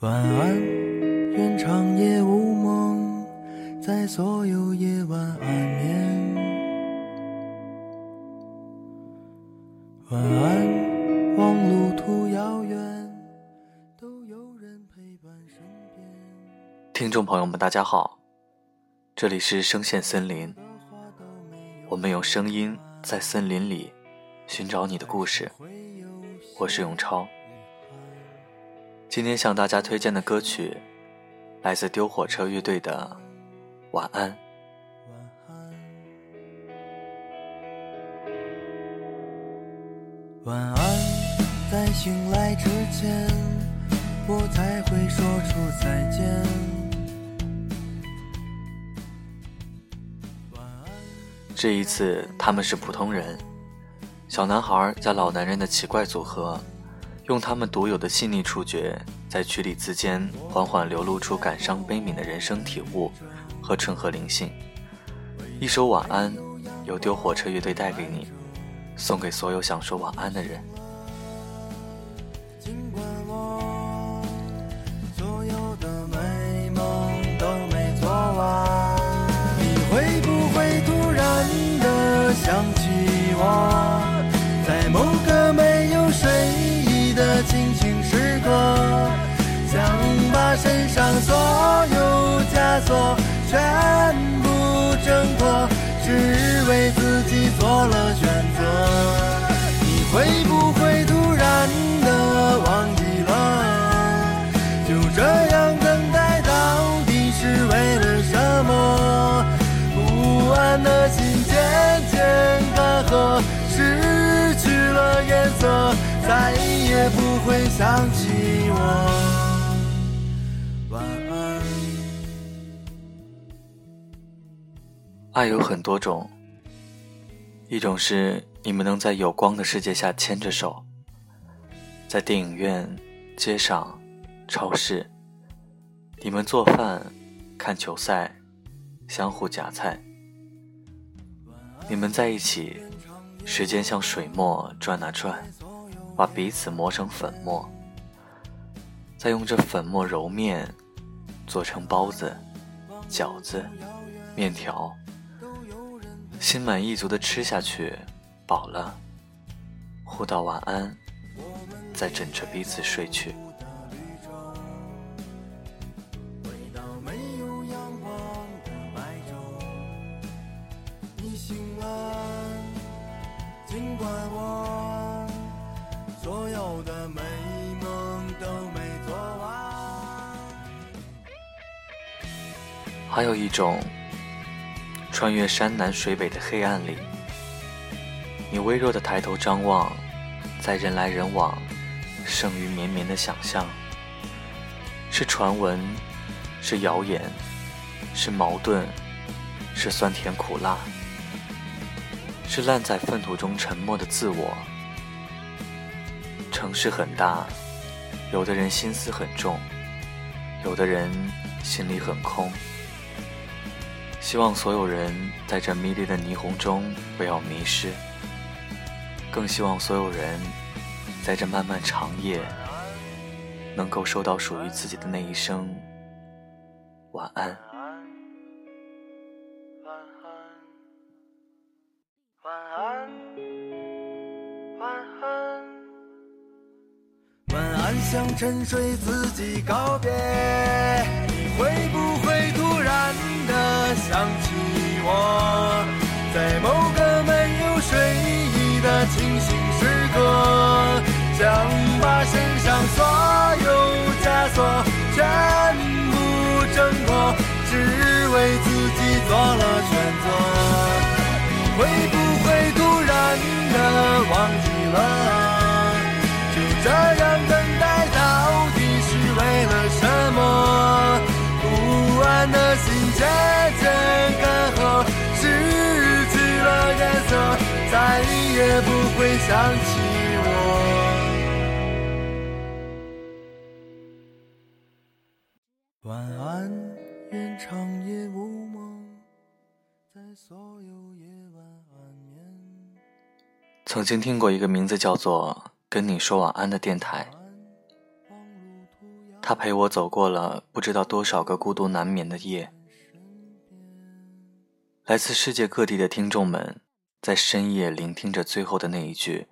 晚安，愿长夜无梦，在所有夜晚安眠。晚安，望路途遥远，都有人陪伴身边。听众朋友们，大家好，这里是声线森林，我们用声音在森林里寻找你的故事。我是永超，今天向大家推荐的歌曲来自丢火车乐队的《晚安》。晚安，在醒来之前，我才会说出再见。这一次，他们是普通人。小男孩加老男人的奇怪组合，用他们独有的细腻触觉，在曲里词间缓缓流露出感伤悲悯的人生体悟和纯和灵性。一首晚安，由丢火车乐队带给你，送给所有想说晚安的人。上所有枷锁全部挣脱，只为自己做了选择。你会不会突然的忘记了？就这样等待到底是为了什么？不安的心渐渐干涸，失去了颜色，再也不会想起我。爱有很多种，一种是你们能在有光的世界下牵着手，在电影院、街上、超市，你们做饭、看球赛，相互夹菜。你们在一起，时间像水墨转啊转，把彼此磨成粉末，再用这粉末揉面，做成包子、饺子、面条。心满意足的吃下去，饱了，互道晚安，再枕着彼此睡去。尽管我所有的美梦都没做完。还有一种，穿越山南水北的黑暗里，你微弱的抬头张望，在人来人往、剩余绵绵的想象，是传闻，是谣言，是矛盾，是酸甜苦辣，是烂在粪土中沉默的自我。城市很大，有的人心思很重，有的人心里很空。希望所有人在这迷离的霓虹中不要迷失，更希望所有人在这漫漫长夜能够收到属于自己的那一声晚安。晚安，晚安，晚安，晚安，向沉睡自己告别。你会不想起我？在某个没有睡意的清醒时刻，想把身上所有枷锁全部挣脱，只为自己做了选择。会不会突然的忘记了？就这样等待到底是为了什么？不安的心结不会想起我。晚安，愿长夜无梦，在所有夜晚安眠。曾经听过一个名字叫做“跟你说晚安”的电台，他陪我走过了不知道多少个孤独难眠的夜。来自世界各地的听众们，在深夜聆听着最后的那一句，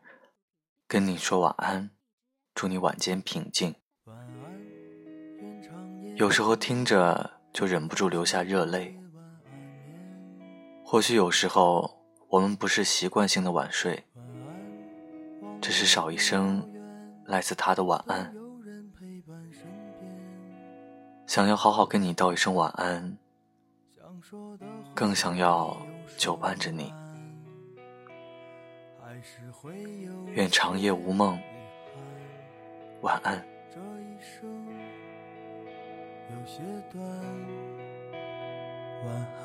跟你说晚安，祝你晚间平静。有时候听着就忍不住流下热泪。或许有时候我们不是习惯性的晚睡，只是少一声来自他的晚安。想要好好跟你道一声晚安，更想要久伴着你。愿长夜无梦，晚安。这一生有些短，晚安。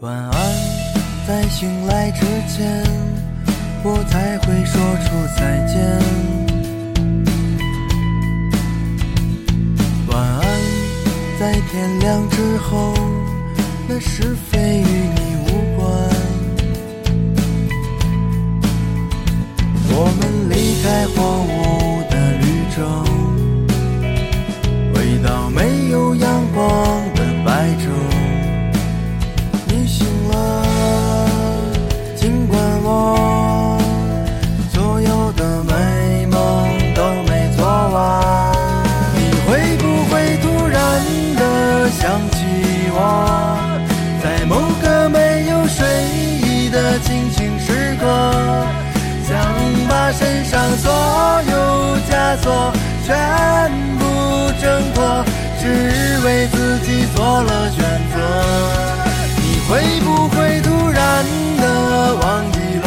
晚安，在醒来之前，我才会说出再见。晚安，在天亮之后，那是非与你己做了选择。你会不会突然的忘记了？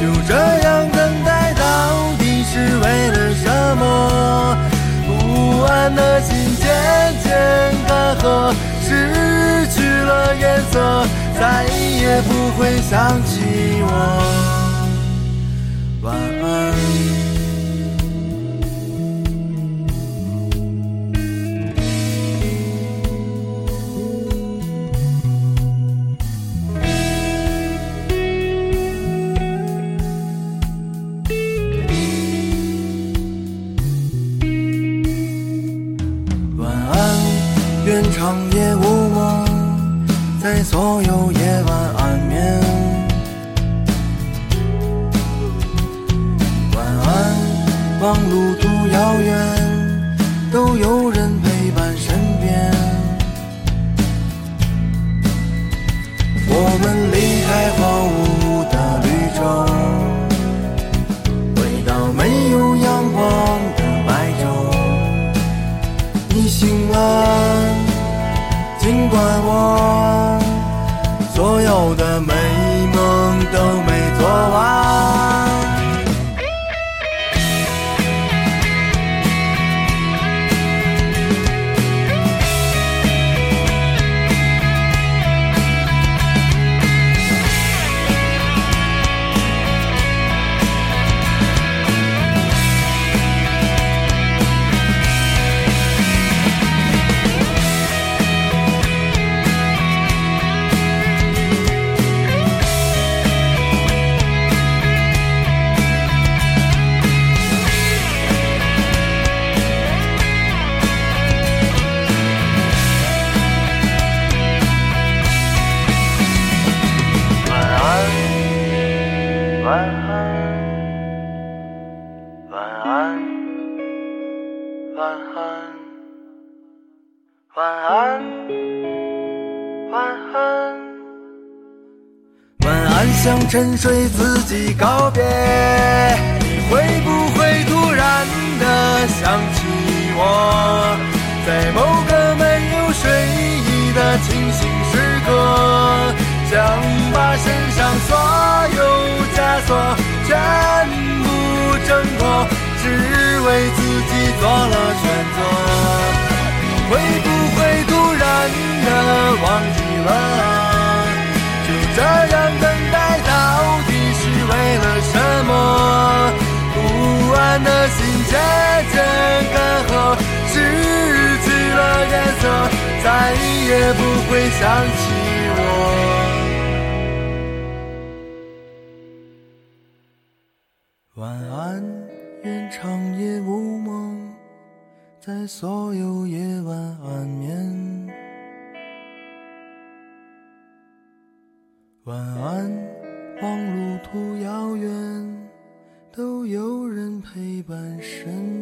就这样等待，到底是为了什么？不安的心渐渐干涸，失去了颜色，再也不会想起我。晚安所有夜晚安眠。晚安，望路途遥远，都有人的美梦都晚安，向沉睡自己告别。你会不会突然的想起我，在某个没有睡意的清醒时刻，想把身上所有枷锁全部挣脱，只为自己做了选择。会不会突然的忘记了？的心渐渐干涸，失去了颜色，再也不会想起我。晚安，愿长夜无梦，在所有夜晚安眠。晚安，望路途遥远，有人陪伴身。